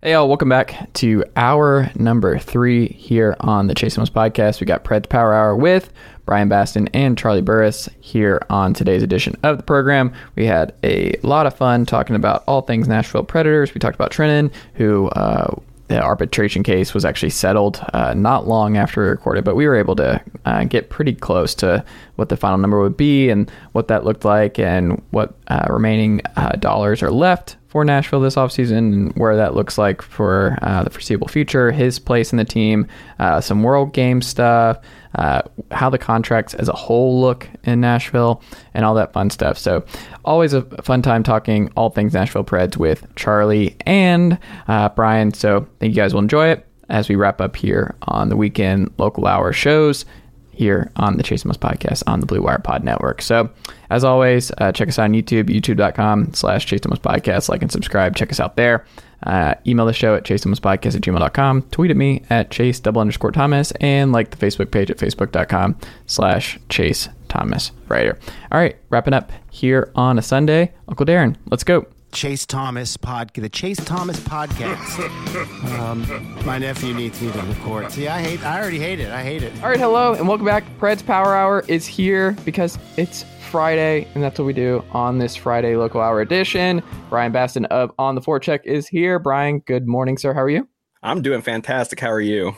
Hey, y'all, welcome back to hour number three here on the Chase Thomas podcast. We got Preds Power Hour with Bryan Bastin and Charlie Burris here on today's edition of the program. We had a lot of fun talking about all things Nashville Predators. We talked about Trenin, who uh, the arbitration case was actually settled uh, not long after we recorded, but we were able to uh, get pretty close to what the final number would be and what that looked like and what uh, remaining uh, dollars are left for Nashville this offseason and where that looks like for uh, the foreseeable future, his place in the team, uh, some world game stuff, uh, how the contracts as a whole look in Nashville, and all that fun stuff. So, always a fun time talking all things Nashville Preds with Charlie and uh, Bryan. So, think you guys will enjoy it as we wrap up here on the weekend local hour shows here on the Chase Thomas podcast on the Blue Wire Pod Network. So, as always, uh, check us out on YouTube, youtube.com slash Chase Thomas Podcast. Like and subscribe. Check us out there. Uh, email the show at chase thomas podcast at gmail.com. Tweet at me at chase double underscore Thomas and like the Facebook page at facebook.com slash chase Thomas Writer. All right, wrapping up here on a Sunday. Uncle Darren, let's go. Chase Thomas pod, the Chase Thomas podcast. um, my nephew needs me to record. See, I hate. I already hate it. I hate it. All right, hello and welcome back. Preds Power Hour is here because it's Friday, and that's what we do on this Friday local hour edition. Bryan Bastin of On the Forecheck is here. Bryan, good morning, sir. How are you? I'm doing fantastic. How are you?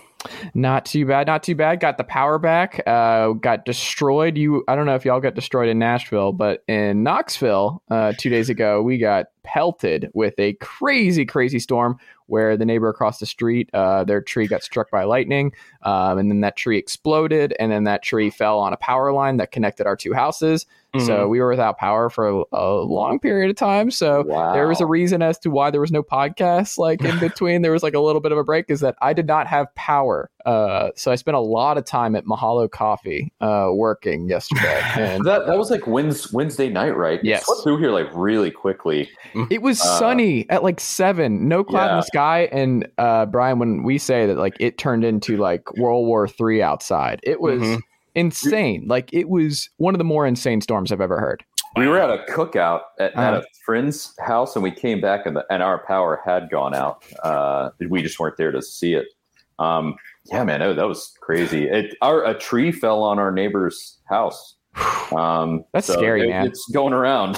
Not too bad, not too bad. Got the power back. Uh, got destroyed. You, I don't know if y'all got destroyed in Nashville, but in Knoxville uh, two days ago, we got pelted with a crazy, crazy storm where the neighbor across the street, uh, their tree got struck by lightning, um, and then that tree exploded, and then that tree fell on a power line that connected our two houses. Mm-hmm. So we were without power for a, a long period of time. So wow. there was a reason as to why there was no podcast like in between. there was like a little bit of a break. Is that I did not have power, uh, so I spent a lot of time at Mahalo Coffee uh, working yesterday. And that that was like Wednesday night, right? Yes, swept through here like really quickly. It was uh, sunny at like seven, no cloud yeah. in the sky. And uh, Bryan, when we say that, like it turned into like World War Three outside, it was. Mm-hmm insane. Like it was one of the more insane storms I've ever heard. We were at a cookout at, uh, at a uh-huh. friend's house, and we came back, and, the, and our power had gone out. Uh, we just weren't there to see it. Um, yeah, man, oh, that was crazy. It, our a tree fell on our neighbor's house. Um, That's so scary, it, man. It's going around.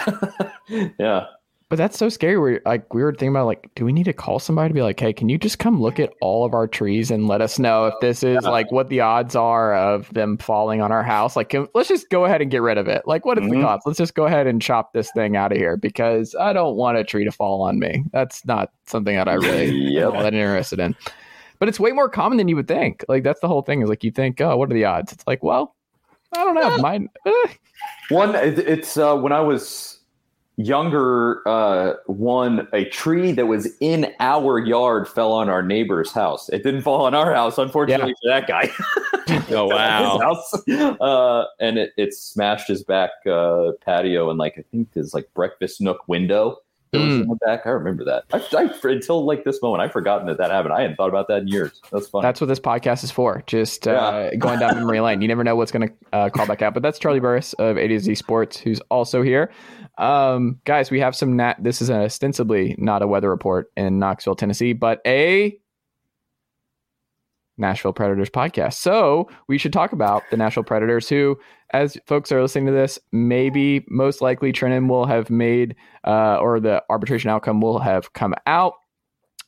yeah. But that's so scary. We like we were thinking about like, do we need to call somebody to be like, hey, can you just come look at all of our trees and let us know if this is like what the odds are of them falling on our house? Like, can, let's just go ahead and get rid of it. Like, what is mm-hmm. the cost? Let's just go ahead and chop this thing out of here because I don't want a tree to fall on me. That's not something that I really yep. that interested in. But it's way more common than you would think. Like that's the whole thing. Is like you think, oh, what are the odds? It's like, well, I don't know. Mine. Eh. One, it's uh, when I was younger uh, one, a tree that was in our yard fell on our neighbor's house. It didn't fall on our house, unfortunately yeah. for that guy. oh wow! Uh, and it, it smashed his back uh, patio and like I think his like breakfast nook window. Mm. in the back. I remember that. I, I, until like this moment, I've forgotten that that happened. I hadn't thought about that in years. That's fun. That's what this podcast is for. Just uh, going down memory lane. You never know what's going to uh, call back out. But that's Charlie Burris of A to Z Sports, who's also here. Um, guys, we have some nat. This is ostensibly not a weather report in Knoxville, Tennessee, but a Nashville Predators podcast. So we should talk about the Nashville Predators, who, as folks are listening to this, maybe most likely Trenin will have made, uh, or the arbitration outcome will have come out.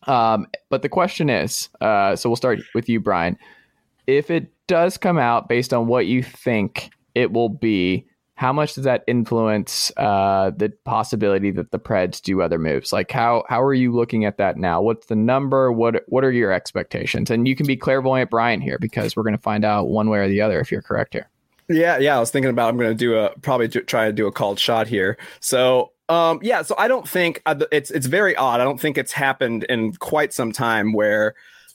Um, but the question is, uh, so we'll start with you, Bryan. If it does come out based on what you think it will be, how much does that influence uh, the possibility that the Preds do other moves? Like how how are you looking at that now? What's the number? What what are your expectations? And you can be clairvoyant, Bryan, here because we're going to find out one way or the other if you're correct here. Yeah, yeah. I was thinking about I'm going to do a probably do, try to do a called shot here. So um, yeah, so I don't think uh, it's it's very odd. I don't think it's happened in quite some time where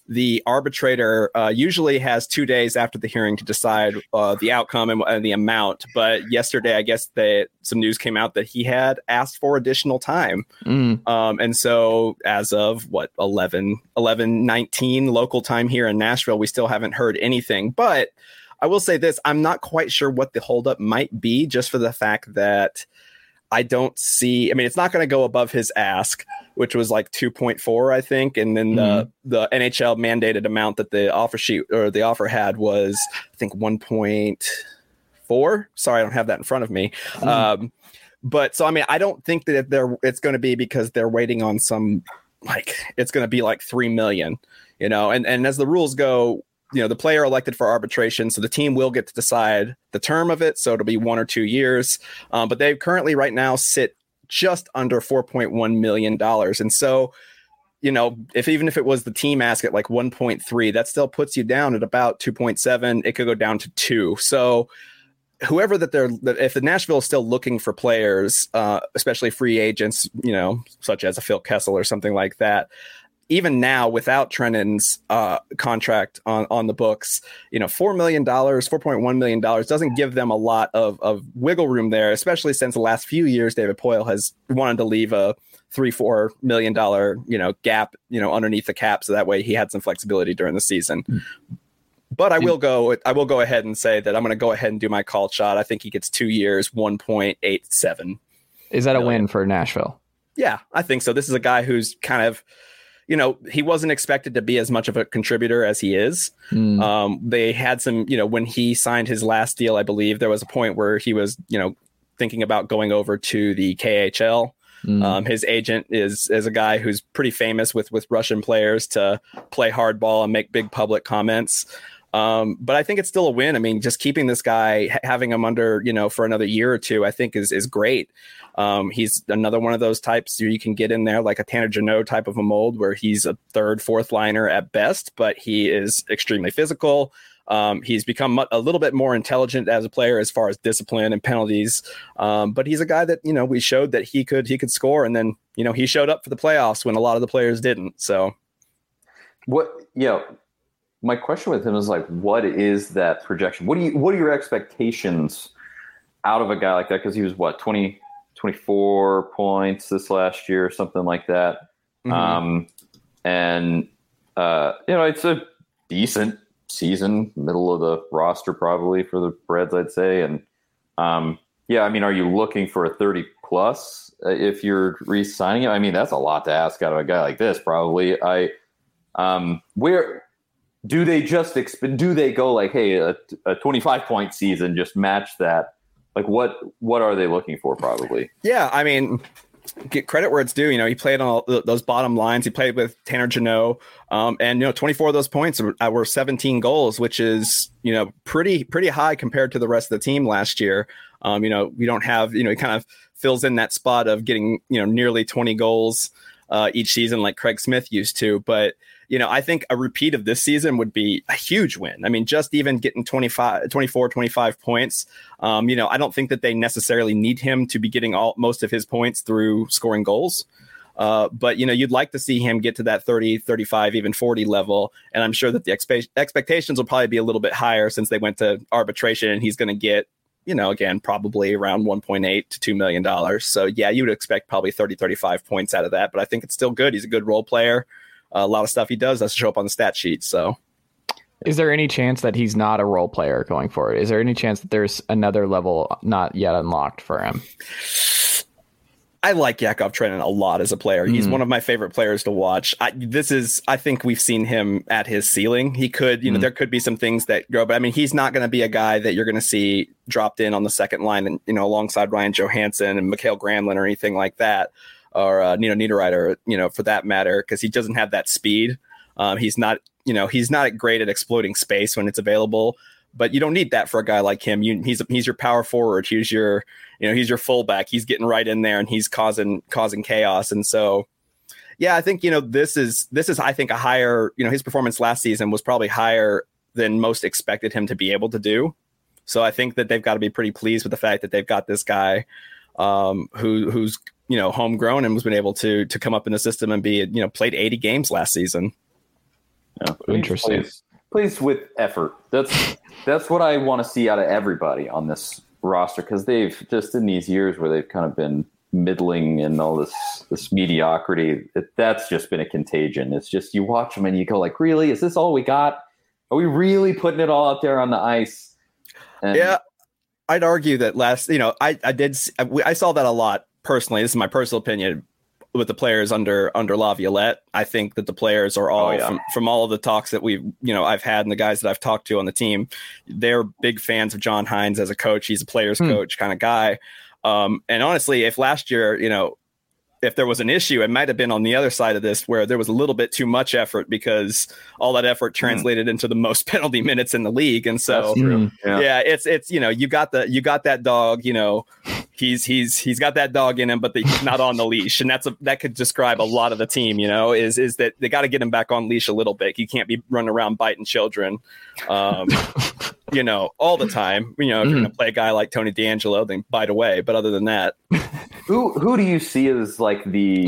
the arbitrator uh, usually has two days after the hearing to decide uh, the outcome and, and, the amount. But yesterday, I guess that some news came out that he had asked for additional time. Mm. Um, and so, as of what 11, 11, 19 local time here in Nashville, we still haven't heard anything. But I will say this I'm not quite sure what the holdup might be, just for the fact that I don't see. I mean, it's not going to go above his ask, which was like 2.4, I think, and then mm-hmm. the the NHL mandated amount that the offer sheet or the offer had was, I think, 1.4. Sorry, I don't have that in front of me. Mm-hmm. Um, but so I mean, I don't think that they're it's going to be because they're waiting on some like it's going to be like three million, you know. And and as the rules go, you know the player elected for arbitration so the team will get to decide the term of it so it'll be one or two years. Um, but they currently right now sit just under 4.1 million dollars. And so you know if even if it was the team ask at like 1.3 that still puts you down at about 2.7 it could go down to 2 so whoever that they're if the Nashville is still looking for players, uh, especially free agents, you know, such as a Phil Kessel or something like that, even now without Trenin's uh, contract on, on the books, you know, $4 million, $4.1 million doesn't give them a lot of, of wiggle room there, especially since the last few years, David Poile has wanted to leave a three, $4 million, you know, gap, you know, underneath the cap. So that way he had some flexibility during the season. Mm. But I will go. I will go ahead and say that I'm going to go ahead and do my call shot. I think he gets two years, 1.87. Is that a win for Nashville? Yeah, I think so. This is a guy who's kind of you know, he wasn't expected to be as much of a contributor as he is. Mm. Um, they had some, you know, when he signed his last deal, I believe there was a point where he was, you know, thinking about going over to the KHL. Mm. Um, his agent is is a guy who's pretty famous with with Russian players to play hardball and make big public comments. Um, but I think it's still a win. I mean, just keeping this guy, having him under, you know, for another year or two, I think is is great. Um, he's another one of those types you can get in there like a Tanner Jeannot type of a mold where he's a third, fourth liner at best, but he is extremely physical. Um, he's become a little bit more intelligent as a player as far as discipline and penalties. Um, but he's a guy that you know we showed that he could he could score, and then you know he showed up for the playoffs when a lot of the players didn't. So, what you know, my question with him is like, what is that projection? What do you what are your expectations out of a guy like that? Because he was what 20, 24 points this last year or something like that. Mm-hmm. Um, and, uh, you know, it's a decent season, middle of the roster probably for the Preds, I'd say. And, um, yeah, I mean, are you looking for a 30 plus uh, if you're re-signing him? I mean, that's a lot to ask out of a guy like this, probably. I, um, where do they just exp- do they go like, hey, a, a 25 point season, just match that? Like what what are they looking for? Probably. Yeah, I mean, get credit where it's due. You know, he played on all those bottom lines. He played with Tanner Jeannot, um, and you know, 24 of those points were, uh, were 17 goals, which is you know pretty pretty high compared to the rest of the team last year. Um, you know, we don't have you know he kind of fills in that spot of getting you know nearly 20 goals uh, each season like Craig Smith used to, but you know, I think a repeat of this season would be a huge win. I mean, just even getting 25, 24, 25 points. Um, you know, I don't think that they necessarily need him to be getting all most of his points through scoring goals. Uh, but you know, you'd like to see him get to that 30, 35, even 40 level. And I'm sure that the expe- expectations will probably be a little bit higher since they went to arbitration and he's going to get, you know, again, probably around 1.8 to $2 million. So yeah, you would expect probably 30, 35 points out of that. But I think it's still good. He's a good role player a lot of stuff he does doesn't show up on the stat sheet. So, is there any chance that he's not a role player going forward? Is there any chance that there's another level not yet unlocked for him? I like Yakov Trenin a lot as a player. He's mm. one of my favorite players to watch. I, this is, I think we've seen him at his ceiling. He could, you mm. know, there could be some things that grow, but I mean, he's not going to be a guy that you're going to see dropped in on the second line and, you know, alongside Ryan Johansen and Mikael Granlund or anything like that or uh, Nino Niederreiter, you know, for that matter, because he doesn't have that speed. Um, he's not, you know, he's not great at exploiting space when it's available. But you don't need that for a guy like him. You, he's he's your power forward. He's your, you know, he's your fullback. He's getting right in there and he's causing causing chaos. And so, yeah, I think you know this is this is I think a higher, you know, his performance last season was probably higher than most expected him to be able to do. So I think that they've got to be pretty pleased with the fact that they've got this guy um, who who's you know homegrown and was been able to to come up in the system and be you know played 80 games last season. Yeah, interesting. Plays, plays with effort. That's that's what I want to see out of everybody on this roster because they've just in these years where they've kind of been middling and all this this mediocrity. It, that's just been a contagion. It's just you watch them and you go like, really, is this all we got? Are we really putting it all out there on the ice? And, yeah, I'd argue that last, you know, I I did I saw that a lot personally. This is my personal opinion with the players under under Laviolette. I think that the players are all oh, yeah. from, from all of the talks that we've you know I've had and the guys that I've talked to on the team, they're big fans of John Hynes as a coach. He's a players hmm. coach kind of guy. Um, and honestly, if last year, you know, if there was an issue, it might have been on the other side of this where there was a little bit too much effort because all that effort hmm. translated mm. into the most penalty minutes in the league. And so, yeah. yeah. it's it's you know you got the you got that dog. You know, he's he's he's got that dog in him, but the, he's not on the leash, and that's a, that could describe a lot of the team. You know, is is that they got to get him back on leash a little bit. He can't be running around biting children. Um, you know, all the time. You know, if you're going to play a guy like Tony DeAngelo, then bite away. But other than that, who who do you see as like the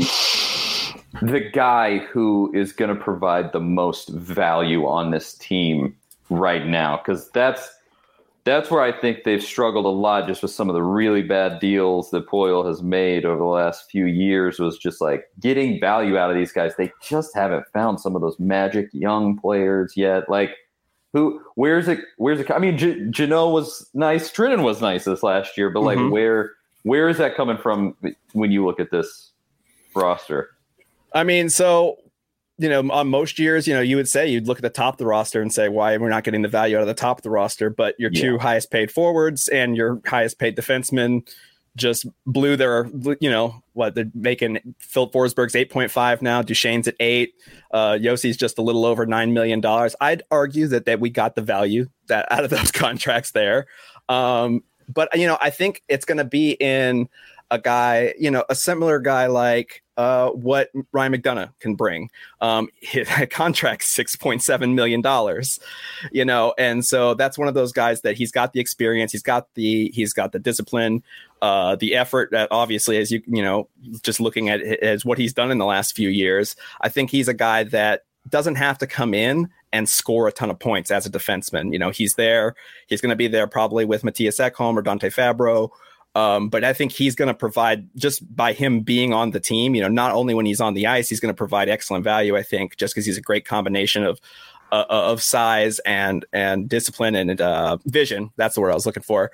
the guy who is going to provide the most value on this team right now? Because that's that's where I think they've struggled a lot, just with some of the really bad deals that Poile has made over the last few years. Was just like getting value out of these guys. They just haven't found some of those magic young players yet. Like who where's it where's it i mean J- Jeannot was nice Trenin was nice this last year but like mm-hmm. where where is that coming from when you look at this roster i mean so you know on most years you know you would say you'd look at the top of the roster and say why we're not getting the value out of the top of the roster but your yeah. two highest paid forwards and your highest paid defensemen just blew their, you know, what they're making Phil Forsberg's 8.5 now. Duchene's at eight. Uh, Josi's just a little over $9 million. I'd argue that, that we got the value that out of those contracts there. Um, but, you know, I think it's going to be in a guy, you know, a similar guy like uh, what Ryan McDonagh can bring. Um, his contract six point seven million dollars, you know, and so that's one of those guys that he's got the experience, he's got the he's got the discipline, uh, the effort. That obviously, as you you know, just looking at as what he's done in the last few years, I think he's a guy that doesn't have to come in and score a ton of points as a defenseman. You know, he's there. He's going to be there probably with Mattias Ekholm or Dante Fabbro um, but I think he's going to provide just by him being on the team. You know, not only when he's on the ice, he's going to provide excellent value. I think just because he's a great combination of uh, of size and and discipline and uh, vision. That's the word I was looking for.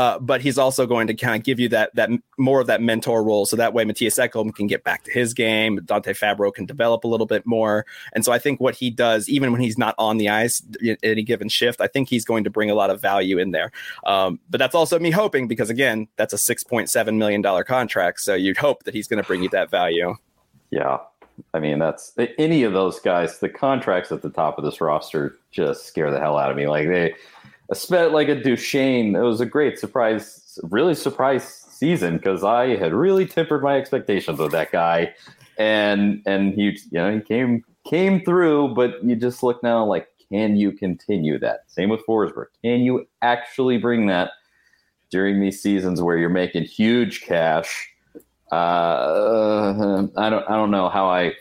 Uh, but he's also going to kind of give you that that more of that mentor role, so that way Mattias Ekholm can get back to his game. Dante Fabbro can develop a little bit more, and so I think what he does, even when he's not on the ice at any given shift, I think he's going to bring a lot of value in there. Um, but that's also me hoping because again, that's a six point seven million dollar contract, so you'd hope that he's going to bring you that value. Yeah, I mean, that's any of those guys. The contracts at the top of this roster just scare the hell out of me. Like they spent like a Duchene. It was a great surprise, really surprise season because I had really tempered my expectations with that guy, and and he you know he came came through, but you just look now like can you continue that? Same with Forsberg. Can you actually bring that during these seasons where you're making huge cash? Uh, I don't I don't know how I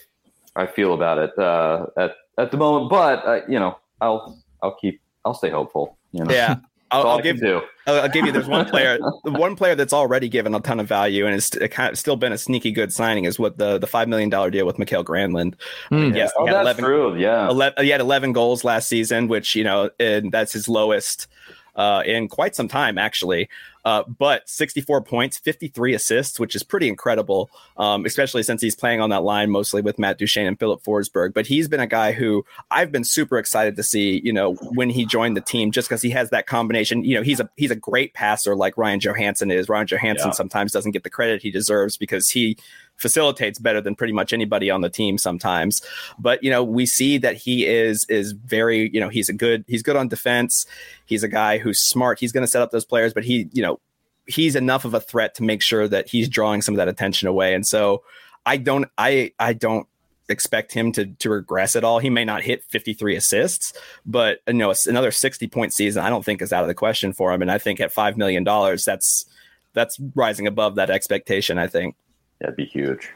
I feel about it uh, at at the moment, but uh, you know I'll I'll keep I'll stay hopeful. You know? Yeah. I'll, I'll give you. I'll, I'll, give you. There's one player, the one player that's already given a ton of value and it's kind of still been a sneaky good signing is what the the five million dollar deal with Mikael Granlund. Mm. Yes, oh, that's 11, true. Yeah, 11, he had 11 goals last season, which you know, and that's his lowest uh, in quite some time, actually. Uh, but 64 points, 53 assists, which is pretty incredible, um, especially since he's playing on that line mostly with Matt Duchene and Filip Forsberg. But he's been a guy who I've been super excited to see, you know, when he joined the team, just because he has that combination. You know, he's a he's a great passer like Ryan Johansen is. Ryan Johansen yeah. sometimes doesn't get the credit he deserves because he facilitates better than pretty much anybody on the team sometimes. But you know, we see that he is is very you know he's a good he's good on defense. He's a guy who's smart. He's going to set up those players, but he you know he's enough of a threat to make sure that he's drawing some of that attention away. And so I don't I I don't expect him to to regress at all. He may not hit 53 assists, but you know another 60 point season I don't think is out of the question for him. And I think at five million dollars, that's that's rising above that expectation. I think. That'd be huge.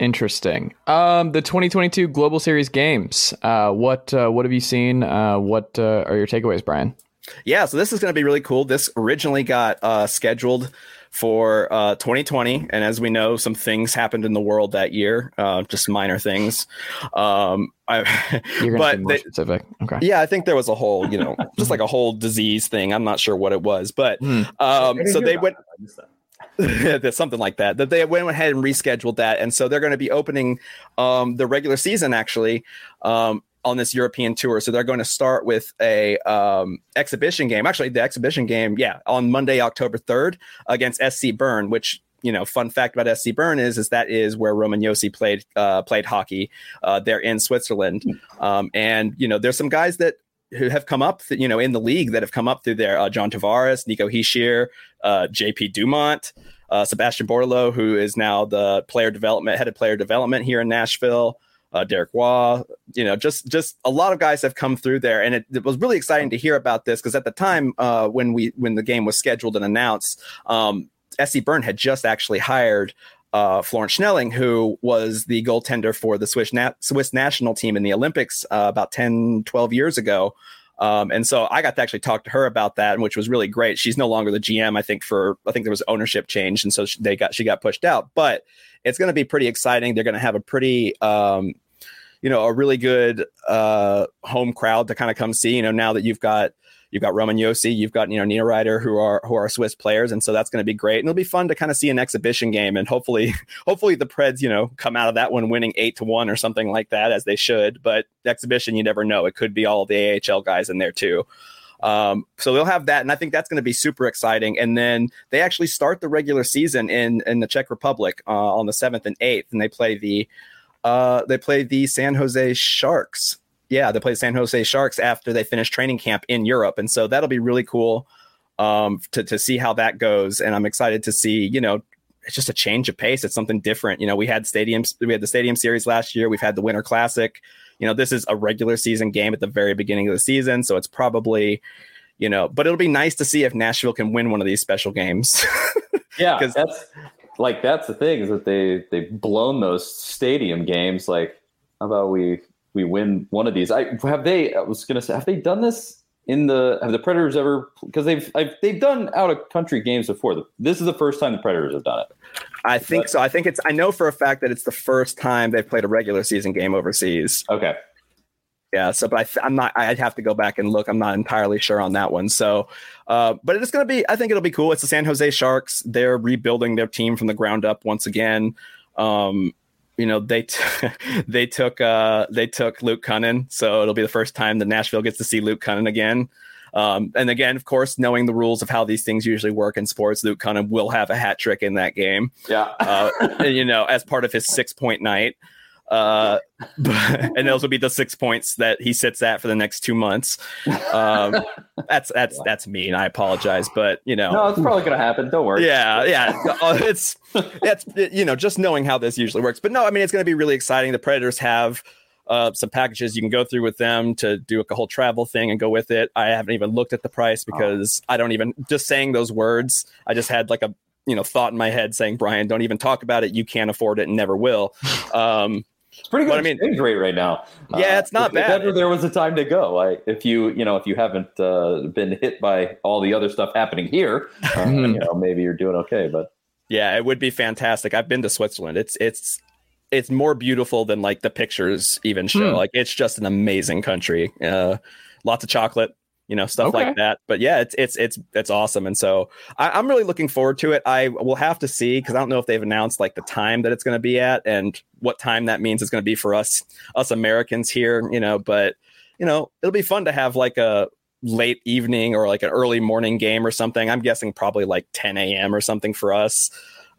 Interesting. Um, the 2022 Global Series games. Uh, what uh, what have you seen? Uh, what uh, are your takeaways, Bryan? Yeah, so this is going to be really cool. This originally got uh, scheduled for uh, 2020. And as we know, some things happened in the world that year, uh, just minor things. Um, I, You're but be more they- specific. Okay. yeah, I think there was a whole, you know, just like a whole disease thing. I'm not sure what it was, but Hmm. um, so they went. That. There's something like that. That they went ahead and rescheduled that, and so they're going to be opening um, the regular season actually um, on this European tour. So they're going to start with a um, exhibition game. Actually, the exhibition game, yeah, on Monday, October 3rd against SC Bern, which you know, fun fact about SC Bern is is that is where Roman Josi played uh, played hockey. Uh, they're in Switzerland, um, and you know, there's some guys that who have come up, you know, in the league that have come up through there. Uh, John Tavares, Nico Hischier, uh, JP Dumont, uh, Sebastien Bordeleau, who is now the player development head of player development here in Nashville. Uh, Derek Waugh, you know, just just a lot of guys have come through there, and it, it was really exciting to hear about this because at the time uh, when we when the game was scheduled and announced, um, SC Bern had just actually hired uh, Florence Schelling, who was the goaltender for the Swiss, na- Swiss national team in the Olympics uh, about 10, 12 years ago. Um, and so I got to actually talk to her about that, which was really great. She's no longer the GM, I think, for I think there was ownership change, and so she, they got she got pushed out. But it's going to be pretty exciting. They're going to have a pretty um, you know, a really good uh, home crowd to kind of come see. You know, now that you've got you've got Roman Josi, you've got you know Nina Ryder, who are who are Swiss players, and so that's going to be great. And it'll be fun to kind of see an exhibition game, and hopefully, hopefully the Preds, you know, come out of that one winning eight to one or something like that, as they should. But exhibition, you never know; it could be all the AHL guys in there too. Um, so they'll have that, and I think that's going to be super exciting. And then they actually start the regular season in in the Czech Republic uh, on the seventh and eighth, and they play the uh, they play the San Jose Sharks. Yeah, they play the San Jose Sharks after they finish training camp in Europe, and so that'll be really cool um, to to see how that goes. And I'm excited to see, you know, it's just a change of pace. It's something different. You know, we had stadiums, we had the Stadium Series last year. We've had the Winter Classic. You know, this is a regular season game at the very beginning of the season, so it's probably, you know, but it'll be nice to see if Nashville can win one of these special games. yeah, because that's like that's the thing is that they they've blown those stadium games. Like, how about we we win one of these? I have they. I was gonna say, have they done this in the? Have the Predators ever? Because they've I've, they've done out of country games before. This is the first time the Predators have done it. I think so. I think it's. I know for a fact that it's the first time they've played a regular season game overseas. Okay, Yeah. So, but I, I'm not. I'd have to go back and look. I'm not entirely sure on that one. So, uh, but it's going to be. I think it'll be cool. It's the San Jose Sharks. They're rebuilding their team from the ground up once again. Um, you know they t- they took uh, they took Luke Kunin, so it'll be the first time that Nashville gets to see Luke Kunin again. Um, and again, of course, knowing the rules of how these things usually work in sports, Luke Kunin will have a hat trick in that game yeah, uh, you know, as part of his six point night. Uh, and those will be the six points that he sits at for the next two months. Um, that's that's that's mean. I apologize, but you know, no, it's probably gonna happen. Don't worry. yeah, yeah. Uh, it's it's you know just knowing how this usually works. But no, I mean it's to be really exciting. The Predators have uh, some packages you can go through with them to do a whole travel thing and go with it. I haven't even looked at the price because I don't even just saying those words. I just had like a you know thought in my head saying, Bryan, don't even talk about it. You can't afford it and never will. Um, It's pretty good But I mean- exchange rate right now. Yeah, it's not if, if bad. ever there was a time to go, like if you you know if you haven't uh, been hit by all the other stuff happening here, uh, you know maybe you're doing okay. But Yeah, it would be fantastic. I've been to Switzerland. It's it's it's more beautiful than like the pictures even show. Hmm. Like it's just an amazing country. Uh, lots of chocolate, you know, stuff Okay. like that. But yeah, it's it's it's it's awesome. And so I, I'm really looking forward to it. I will have to see because I don't know if they've announced like the time that it's going to be at and what time that means it's going to be for us us Americans here. You know, but you know, it'll be fun to have like a late evening or like an early morning game or something. I'm guessing probably like 10 a.m. or something for us.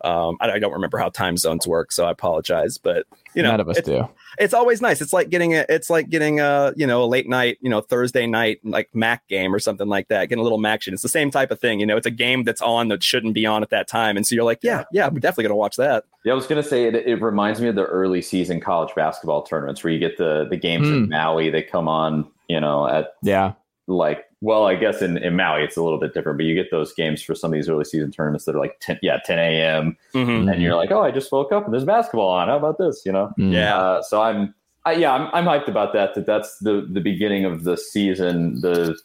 Um, I, I don't remember how time zones work, so I apologize. But you know, None of us it's, do. it's always nice. It's like getting a, it's like getting a, you know, a late night, you know, Thursday night like Mac game or something like that. Getting a little Mac action. It's the same type of thing. You know, it's a game that's on that shouldn't be on at that time, and so you're like, yeah, yeah, I'm definitely gonna watch that. yeah, I was gonna say it, it reminds me of the early season college basketball tournaments where you get the the games in Hmm. Maui. They come on, you know, at Yeah. like well, I guess in, in Maui it's a little bit different, but you get those games for some of these early season tournaments that are like 10, yeah, 10 a.m. Mhm. and you're like, oh, I just woke up and there's basketball on. How about this? You know? Mm. Yeah. Uh, so I'm, I, yeah, I'm, I'm hyped about that. That that's the the beginning of the season. The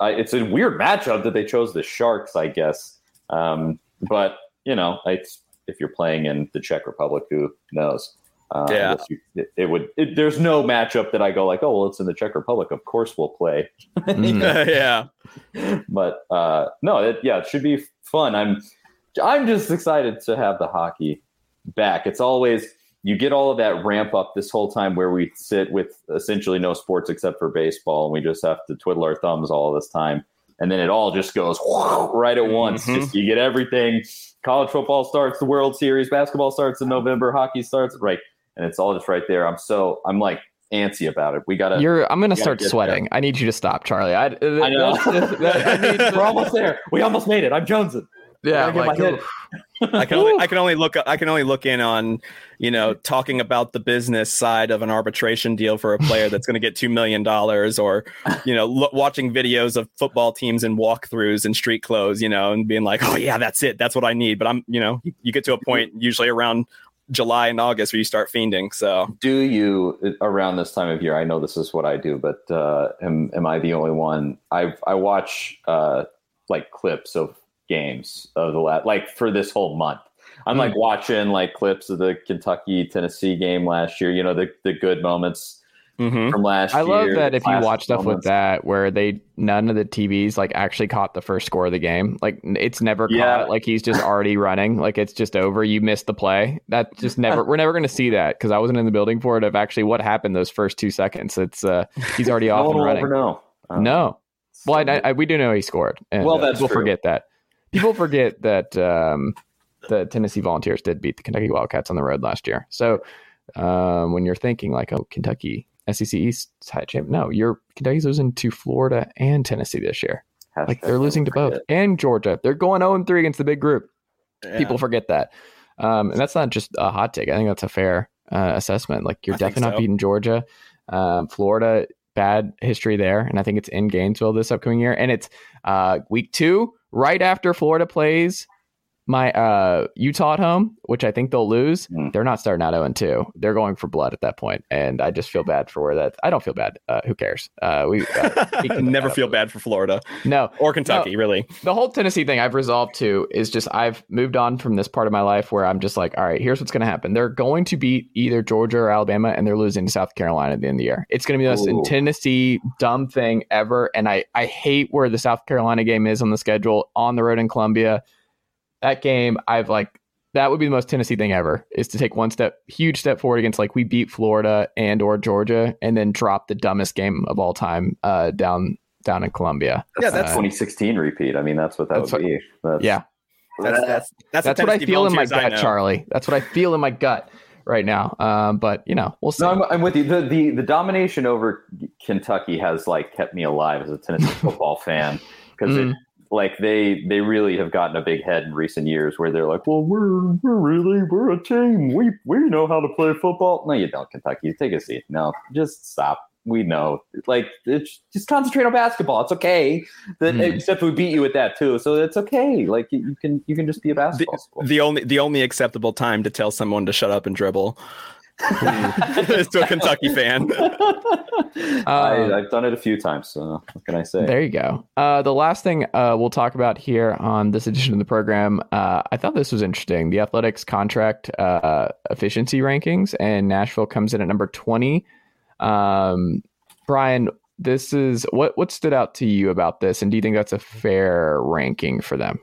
I, it's a weird matchup that they chose the Sharks. I guess. Um, but you know, it's, if you're playing in the Czech Republic, who knows? Uh, Yeah. it, it would. It, there's no matchup that I go like, oh well, it's in the Czech Republic. Of course, we'll play. Mm. yeah. but uh, no, it, yeah, it should be fun. I'm I'm just excited to have the hockey back. It's always you get all of that ramp up this whole time where we sit with essentially no sports except for baseball, and we just have to twiddle our thumbs all this time, and then it all just goes right at once. Mhm. Just you get everything. College football starts, the World Series, basketball starts in November, hockey starts right, and it's all just right there. I'm so I'm like antsy about it. We gotta. You're. I'm gonna gotta start get there. sweating. I need you to stop, Charlie. I, I know. I need- We're almost there. We almost made it. I'm Jonesing. yeah. I gotta Like, my head- I can only I can only look I can only look in on you know talking about the business side of an arbitration deal for a player that's going to get two million dollars, or you know lo- watching videos of football teams and walkthroughs in street clothes, you know, and being like, oh yeah, that's it, that's what I need. But I'm you know you get to a point usually around July and August where you start fiending. So do you around this time of year? I know this is what I do, but uh, am am I the only one? I I watch uh, like clips of games of the last like for this whole month. I'm like watching like clips of the Kentucky Tennessee game last year. You know the the good moments mhm. from last I year. love that if you watch stuff with that where they none of the TVs like actually caught the first score of the game. Like it's never Yeah. caught. Like he's just already running. Like it's just over. You missed the play. That just never. We're never going to see that because I wasn't in the building for it. Of actually what happened those first two seconds. It's uh he's already off and running. ever know. Uh, No. Well, I, I, we do know he scored. And, Well, uh, that's people true. forget that. People forget that um, the Tennessee Volunteers did beat the Kentucky Wildcats on the road last year. So um, when you're thinking like, oh, Kentucky SEC East title champ, no, you're Kentucky's losing to Florida and Tennessee this year. Like they're losing to both and Georgia. They're going 0 3 against the big group. Yeah. People forget that. Um, and that's not just a hot take. I think that's a fair uh, assessment. Like you're I think definitely not beating Georgia. Um, Florida, bad history there. And I think it's in Gainesville this upcoming year. And it's uh, week two, right after Florida plays my uh, Utah at home, which I think they'll lose. Mm. They're not starting out 0 2. They're going for blood at that point. And I just feel bad for where that. I don't feel bad. Uh, who cares? Uh, we uh, we can- never feel bad for Florida No, or Kentucky, really. the whole Tennessee thing I've resolved to is just I've moved on from this part of my life where I'm just like, all right, here's what's going to happen. They're going to beat either Georgia or Alabama, and they're losing to South Carolina at the end of the year. It's going to be the most. Tennessee dumb thing ever, and I I hate where the South Carolina game is on the schedule on the road in Columbia. That game, I've like that would be the most Tennessee thing ever is to take one step, huge step forward against like we beat Florida and or Georgia, and then drop the dumbest game of all time uh, down down in Columbia. Yeah, Uh, that's 2016 repeat. I mean, that's what that That's would what- be. That's, yeah. That's that's that's, That's what I feel in my gut. Charlie. That's what I feel in my gut right now. Um, but you know, we'll see. No, I'm, I'm with you. The, the the domination over Kentucky has like kept me alive as a Tennessee football fan because Mm. it like they they really have gotten a big head in recent years where they're like, well, we're we're really we're a team. We we know how to play football. No, you don't, Kentucky. Take a seat. No, just stop. We know. Like, it's, just concentrate on basketball. It's okay. That, Mm. Except we beat you with that too, so it's okay. Like you, you can you can just be a basketball school. The only the only acceptable time to tell someone to shut up and dribble to a Kentucky fan. I, I've done it a few times. So what can I say? There you go. Uh, the last thing uh, we'll talk about here on this edition of the program, uh, I thought this was interesting. The Athletics contract uh, efficiency rankings, and Nashville comes in at number twenty. Um, Brian, this is what what stood out to you about this, and do you think that's a fair ranking for them?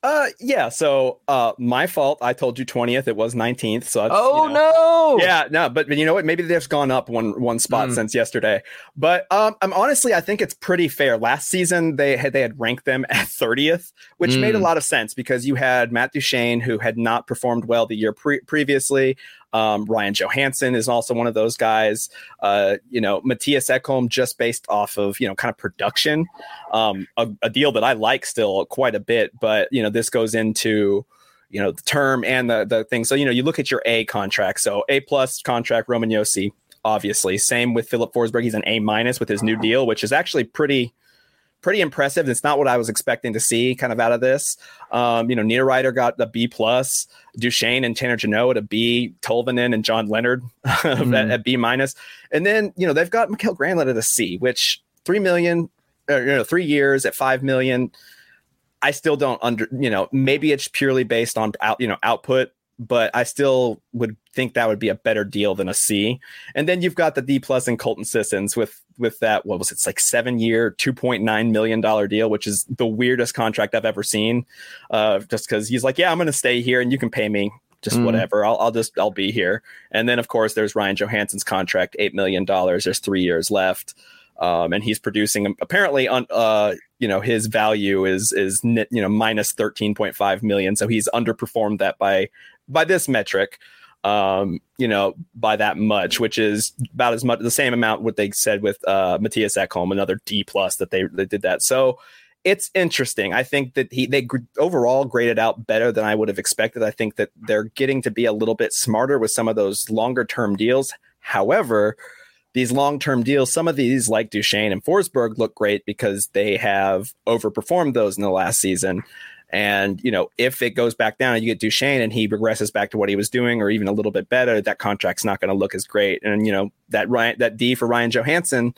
Uh, yeah. So, uh, my fault. I told you twentieth. It was nineteenth. So, that's, Oh you know, no! Yeah, no, but, but you know what? Maybe they've gone up one one spot Mm. since yesterday. But um, I'm honestly, I think it's pretty fair. Last season, they had they had ranked them at 30th, which made a Mm. lot of sense because you had Matt Duchene, who had not performed well the year pre- previously. Um, Ryan Johansen is also one of those guys. Uh, you know, Mattias Ekholm, just based off of you know kind of production, um, a, a deal that I like still quite a bit. But you know, this goes into you know the term and the the thing. So you know, you look at your A contract. So A plus contract, Roman Josi, obviously. Same with Filip Forsberg. He's an A minus with his new deal, which is actually pretty pretty impressive. It's not what I was expecting to see kind of out of this. Um, you know, Niederreiter got the B plus, Duchene and Tanner Jeannot at a B, Tolvanen and John Leonard at, Mhm. at B minus. And then, you know, they've got Mikael Granlund at a C, which three million, or, you know, three years at five million. I still don't under you know maybe it's purely based on out you know output, but I still would think that would be a better deal than a C. And then you've got the D plus and Colton Sissons with with that what was it? It's like seven year, two point nine million dollar deal, which is the weirdest contract I've ever seen. Uh, just because he's like, yeah, I'm going to stay here and you can pay me just mm. whatever. I'll, I'll just I'll be here. And then of course there's Ryan Johansen's contract, eight million dollars. There's three years left. Um, and he's producing apparently on uh, you know his value is is you know minus 13.5 million so he's underperformed that by by this metric um you know by that much which is about as much the same amount what they said with uh Mattias Ekholm another D plus that they they did that. So it's interesting. I think that he they overall graded out better than I would have expected. I think that they're getting to be a little bit smarter with some of those longer term deals. However these long term deals, some of these like Duchene and Forsberg look great because they have overperformed those in the last season. And, you know, if it goes back down and you get Duchene and he regresses back to what he was doing or even a little bit better, that contract's not going to look as great. And, you know, that Ryan, that D for Ryan Johansen,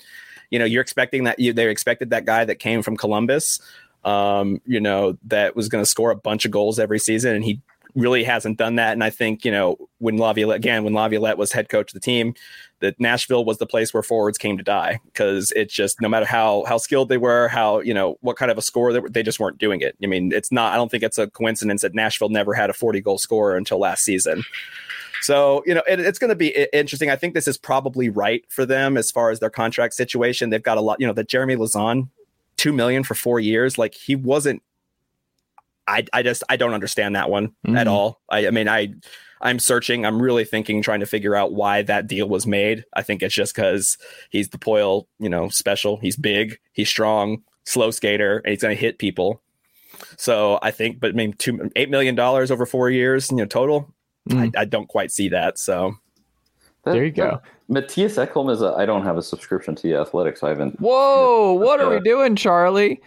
you know, you're expecting that you, they expected that guy that came from Columbus, um, you know, that was going to score a bunch of goals every season. And he really hasn't done that. And I think, you know, when Laviolette, again, when Laviolette was head coach of the team, that Nashville was the place where forwards came to die because it's just no matter how how skilled they were, how you know what kind of a score they, they just weren't doing it. I mean, it's not. I don't think it's a coincidence that Nashville never had a 40 goal scorer until last season. So you know it, it's going to be interesting. I think this is probably right for them as far as their contract situation. They've got a lot. You know, that Jeremy Lauzon, two million for four years. Like he wasn't. I I just I don't understand that one mm-hmm. at all. I I mean I I'm searching. I'm really thinking, trying to figure out why that deal was made. I think it's just because he's the Poile, you know, special. He's big, he's strong, slow skater, and he's going to hit people. So I think, but I mean, two eight million dollars over four years, you know, total. Mm. I, I, don't quite see that. So that, there you go. Mattias Ekholm is a. I don't have a subscription to the Athletics. I haven't. Whoa! What are we doing, Charlie?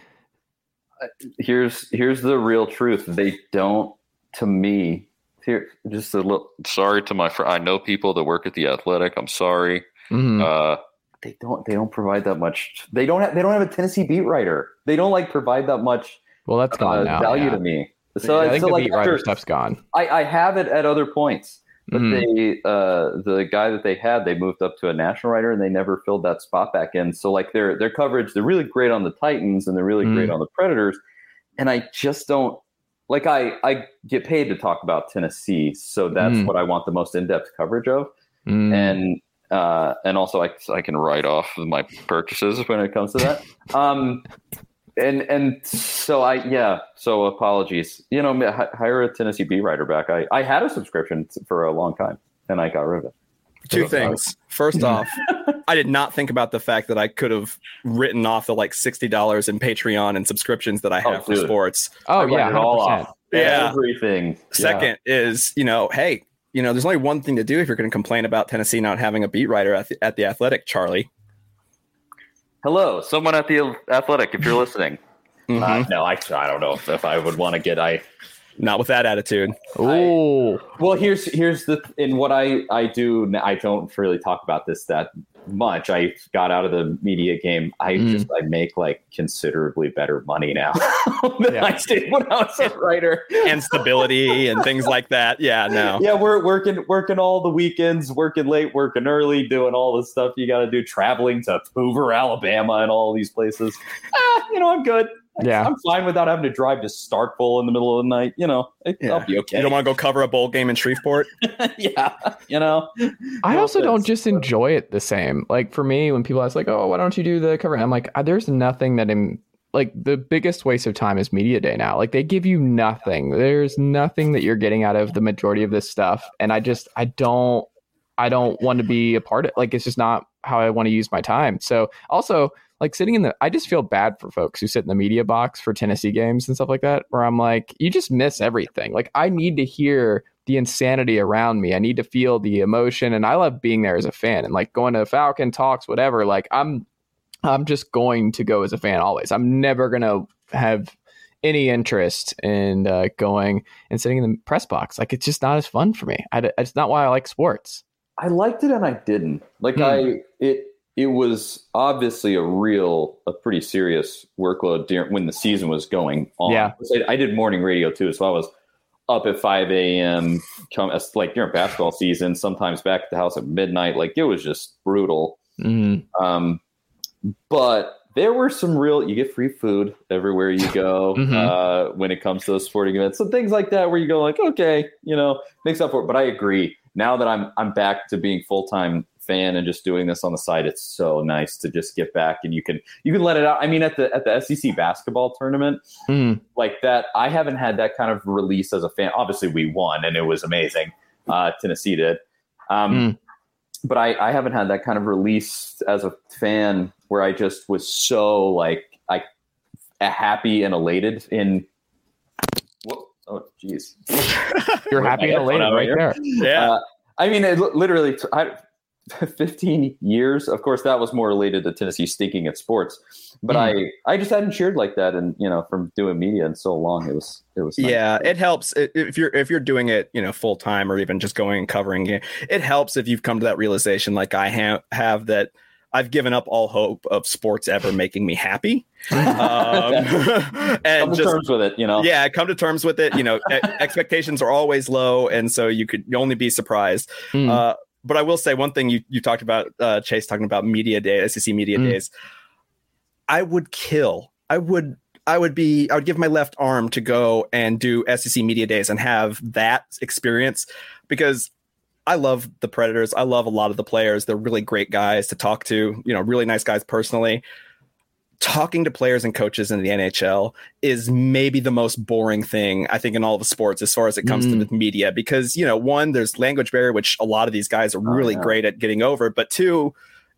Here's here's the real truth. They don't, to me, here just a little sorry to my friend i know people that work at the athletic. I'm sorry. Mm-hmm. uh, they don't they don't provide that much. They don't have they don't have a tennessee beat writer. They don't like provide that much well that's gone uh, now, value yeah. to me. So yeah, i think so the like beat writer stuff's gone. I, I have it at other points but mm-hmm. they uh, the guy that they had they moved up to a national writer and they never filled that spot back in so like their their coverage they're really great on the titans and they're really mm-hmm. great on the predators and i just don't like I I get paid to talk about Tennessee, so that's mm. what I want the most in depth coverage of, mm. and uh, and also I I can write off my purchases when it comes to that. um, and and so I yeah so apologies you know hire a Tennessee beat writer back I I had a subscription for a long time and I got rid of it Two things. First off, I did not think about the fact that I could have written off the like sixty dollars in Patreon and subscriptions that I oh, have oh, for sports. Oh yeah, all off. Yeah, everything. Second yeah. is you know, hey, you know, there's only one thing to do if you're going to complain about Tennessee not having a beat writer at the, at the Athletic, Charlie. Hello, someone at the Athletic, if you're listening. Mm-hmm. Uh, no, I, I don't know if, if I would want to get I not with that attitude. Oh, well, here's here's the in what I I do. I don't really talk about this that much. I got out of the media game. I mm. just I make like considerably better money now than yeah. I did when I was a writer. and stability and things like that. Yeah, no. Yeah, we're working working all the weekends, working late, working early, doing all the stuff you got to do, traveling to Hoover, Alabama, and all these places. Ah, you know, I'm good yeah, I'm fine without having to drive to Starkville in the middle of the night. You know, yeah. I'll be okay. You don't want to go cover a bowl game in Shreveport? yeah, you know. I also don't just enjoy it the same. Like for me, when people ask like, "Oh, why don't you do the cover?" I'm like, "There's nothing that I'm like the biggest waste of time is media day now. Like they give you nothing. There's nothing that you're getting out of the majority of this stuff, and I just I don't I don't want to be a part of. Like it's just not how I want to use my time. So also like sitting in the I just feel bad for folks who sit in the media box for Tennessee games and stuff like that where I'm like you just miss everything. Like I need to hear the insanity around me. I need to feel the emotion and I love being there as a fan and like going to Falcon talks whatever like I'm I'm just going to go as a fan always. I'm never going to have any interest in uh, going and sitting in the press box. Like it's just not as fun for me. I, it's not why I like sports. I liked it and I didn't. Like hmm. I it it was obviously a real, a pretty serious workload during, when the season was going on. Yeah. I did morning radio too, so I was up at 5 a.m. Come like during basketball season, sometimes back at the house at midnight. Like it was just brutal. Mm. Um, but there were some real. You get free food everywhere you go Mhm. uh, when it comes to those sporting events. So things like that, where you go like, okay, you know, makes up for it. But I agree. Now that I'm I'm back to being full time fan and just doing this on the side, it's so nice to just get back and you can you can let it out. I mean, at the at the SEC basketball tournament, Mm. like that, I haven't had that kind of release as a fan. Obviously, we won and it was amazing. Uh, Tennessee did. Um, Mm. But I, I haven't had that kind of release as a fan where I just was so like I happy and elated in. Whoa, oh, jeez. You're happy and elated right out there. Yeah. Uh, I mean, it literally, t- I, 15 years. Of course, that was more related to Tennessee stinking at sports. But Mm. I, I just hadn't cheered like that, and you know, from doing media in so long, it was, it was. nice. Yeah, it helps if you're if you're doing it, you know, full time or even just going and covering it. It helps if you've come to that realization, like I ha- have, that I've given up all hope of sports ever making me happy, um, Come and to just terms with it, you know. yeah, come to terms with it. You know, e- expectations are always low, and so you could only be surprised. Mm. Uh, but I will say one thing you, you talked about, uh, Chase talking about media day, SEC media Mm. days. I would kill. I would. I would be. I would give my left arm to go and do SEC media days and have that experience because I love the Predators. I love a lot of the players. They're really great guys to talk to. You know, really nice guys personally. Talking to players and coaches in the NHL is maybe the most boring thing I think in all of sports as far as it comes Mm. to the media because you know one there's language barrier which a lot of these guys are really yeah. great at getting over but two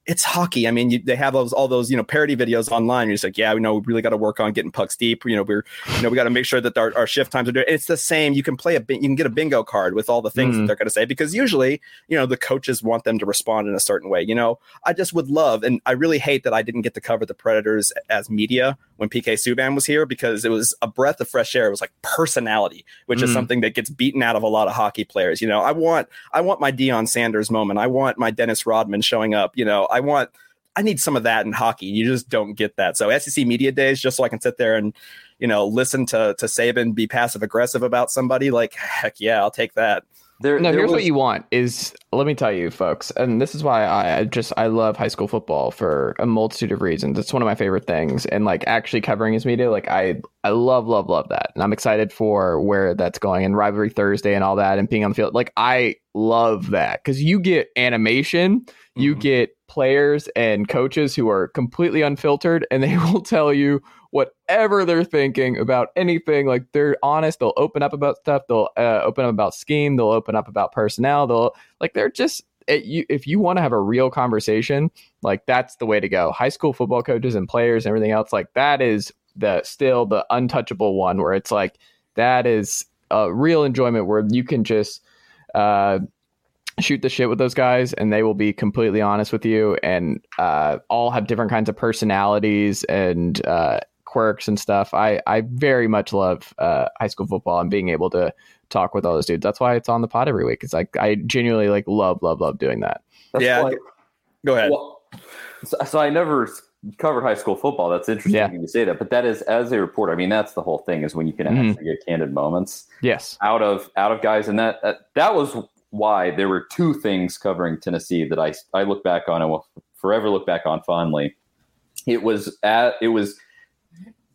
it's hockey. I mean, you, they have those all those you know parody videos online. You're just like, yeah, we know we really got to work on getting pucks deep. You know, we're you know we got to make sure that our, our shift times are doing. It's the same. You can play a you can get a bingo card with all the things that Mhm. they're going to say because usually you know the coaches want them to respond in a certain way. You know, I just would love, and I really hate that I didn't get to cover the Predators as media when PK Subban was here because it was a breath of fresh air. It was like personality, which is Mm. something that gets beaten out of a lot of hockey players. You know, I want I want my Deion Sanders moment. I want my Dennis Rodman showing up. You know, I want I need some of that in hockey. You just don't get that. So SEC media days, just so I can sit there and, you know, listen to to Saban be passive aggressive about somebody. Like, heck yeah, I'll take that. There, No, there here's what you want is let me tell you, folks, and this is why I I just I love high school football for a multitude of reasons. It's one of my favorite things, and like actually covering his media, like I I love love love that, and I'm excited for where that's going and rivalry Thursday and all that, and being on the field. Like I love that because you get animation, you Mhm. get players and coaches who are completely unfiltered, and they will tell you whatever they're thinking about anything. Like they're honest. They'll open up about stuff. They'll uh, open up about scheme. They'll open up about personnel. They'll like they're just it, you, if you want to have a real conversation, like that's the way to go. High school football coaches and players and everything else, like that is the still the untouchable one where it's like that is a real enjoyment where you can just uh, shoot the shit with those guys and they will be completely honest with you and uh, all have different kinds of personalities and uh, quirks and stuff. I, I very much love uh, high school football and being able to talk with all those dudes. That's why it's on the pod every week. It's like I genuinely like love, love, love doing that. that's Yeah, why- Go ahead. Well, so, so I never covered high school football. That's interesting Yeah. you say that, but that is as a reporter. I mean, that's the whole thing is when you can Mhm. actually get candid moments Yes. out of out of guys, and that that, that was why there were two things covering Tennessee that I I look back on and will forever look back on fondly. It was at it was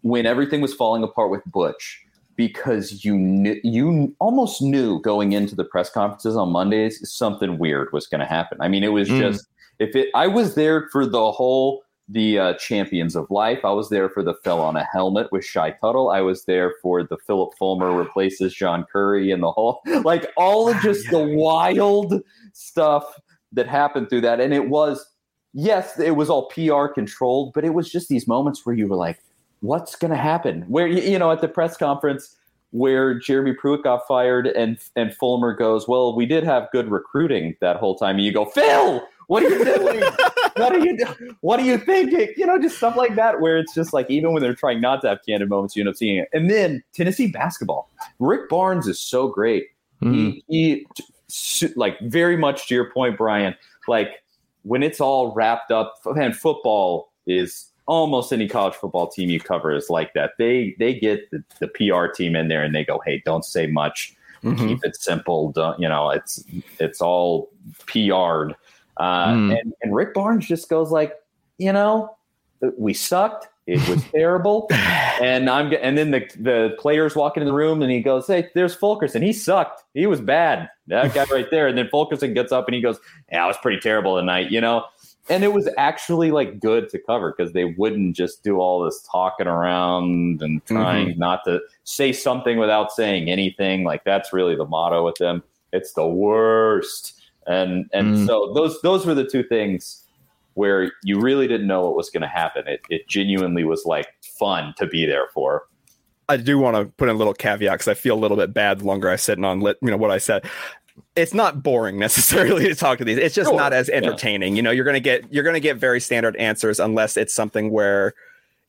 when everything was falling apart with Butch because you knew you almost knew going into the press conferences on Mondays something weird was going to happen. I mean, it was Mm. just if it. I was there for the whole the uh, champions of life. I was there for the fell on a helmet with Shy Tuttle. I was there for the Phillip Fulmer replaces John Currie and the whole like all of just the wild stuff that happened through that. And it was yes, it was all PR controlled, but it was just these moments where you were like, what's going to happen? Where you know at the press conference where Jeremy Pruitt got fired and and Fulmer goes, well, we did have good recruiting that whole time. And you go, Phil, what are you doing? what are you do- what are you thinking? You know, just stuff like that where it's just like even when they're trying not to have candid moments, you end up seeing it. And then Tennessee basketball. Rick Barnes is so great. Mhm. He, he like very much to your point, Bryan. Like when it's all wrapped up, and football is almost any college football team you cover is like that. They they get the, the PR team in there and they go, "Hey, don't say much. Mm-hmm. Keep it simple. Don't you know? It's it's all PR'd." Uh, mm. and, and Rick Barnes just goes like, "You know, we sucked. It was terrible." and I'm and then the the players walk into the room and he goes, "Hey, there's Fulkerson. He sucked. He was bad. That guy right there." And then Fulkerson gets up and he goes, "Yeah, it was pretty terrible tonight." You know and it was actually like good to cover because they wouldn't just do all this talking around and trying mm-hmm. not to say something without saying anything. Like that's really the motto with them. It's the worst. And and mm. so those those were the two things where you really didn't know what was going to happen. It it genuinely was like fun to be there for. I do want to put in a little caveat because I feel a little bit bad the longer I sit on lit, you know what I said it's not boring necessarily to talk to these. It's just sure. not as entertaining. Yeah. You know, you're gonna get you're gonna get very standard answers unless it's something where,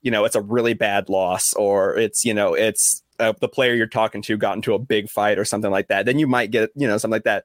you know, it's a really bad loss or it's you know it's uh, the player you're talking to got into a big fight or something like that. Then you might get you know something like that.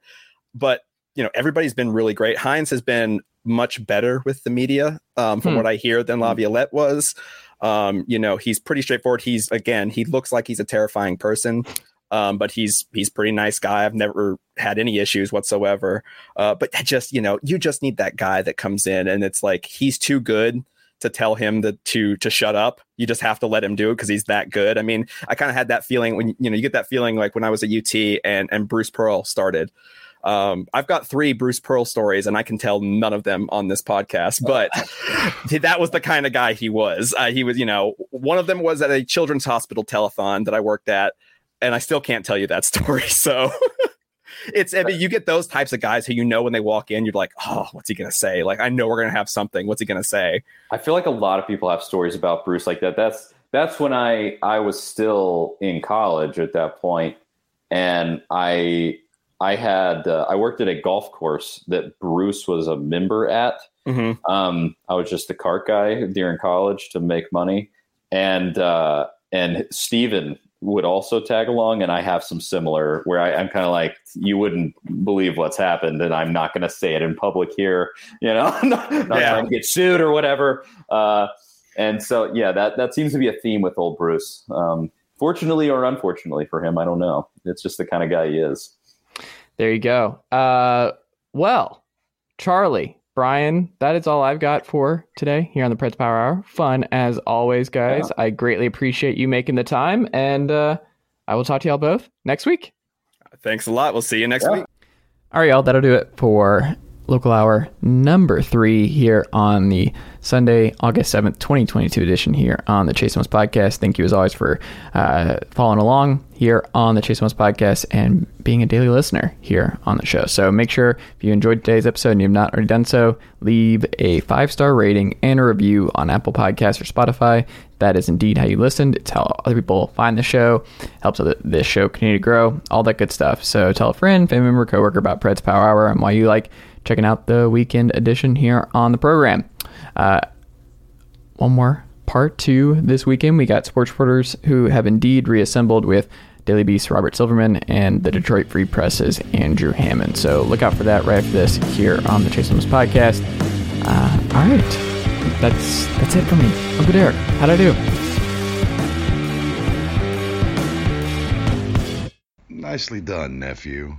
But you know, everybody's been really great. Hynes has been much better with the media um, from hmm. what I hear than Laviolette was. Um, you know, he's pretty straightforward. He's again, he looks like he's a terrifying person. Um, but he's he's pretty nice guy. I've never had any issues whatsoever. Uh, but just you know, you just need that guy that comes in and it's like he's too good to tell him to to to shut up. You just have to let him do it because he's that good. I mean, I kind of had that feeling when you know you get that feeling like when I was at UT and and Bruce Pearl started. Um, I've got three Bruce Pearl stories, and I can tell none of them on this podcast. But that was the kind of guy he was. Uh, he was, you know, one of them was at a children's hospital telethon that I worked at and I still can't tell you that story. So it's I mean, you get those types of guys who you know when they walk in, you're like, oh, what's he gonna say? Like I know we're gonna have something. What's he gonna say? I feel like a lot of people have stories about Bruce like that. That's that's when I I was still in college at that point, and I I had uh, I worked at a golf course that Bruce was a member at. Mm-hmm. Um, I was just the cart guy during college to make money, and uh, and Steven would also tag along and i have some similar where I, am kind of like you wouldn't believe what's happened and i'm not going to say it in public here you know? Not, not yeah. trying to get sued or whatever. Uh, and so yeah that that seems to be a theme with old bruce. Um, fortunately or unfortunately for him i don't know. It's just the kind of guy he is. There you go. Uh, well charlie Bryan, that is all I've got for today here on the Preds Power Hour. Fun as always, guys. Yeah. I greatly appreciate you making the time, and uh, I will talk to y'all both next week. Thanks a lot. We'll see you next yeah. week. All right, y'all. That'll do it for local hour number three here on the Sunday, August 7th, 2022 edition here on the Chase Thomas podcast. Thank you as always for uh, following along here on the Chase Thomas podcast and being a daily listener here on the show. So make sure if you enjoyed today's episode and you have not already done so, leave a five star rating and a review on Apple Podcasts or Spotify. That is indeed how you listened. It's how other people find the show, helps this show continue to grow, all that good stuff. So tell a friend, family member, coworker about Preds Power Hour and why you like checking out the weekend edition here on the program. Uh, one more part two this weekend. We got sports reporters who have indeed reassembled with Daily Beast Robert Silverman and the Detroit Free Press's Andrew Hammond. So look out for that right after this here on the Chase Thomas podcast. Uh, all right, that's that's it for me. Uncle Derek, how'd I do? Nicely done, nephew.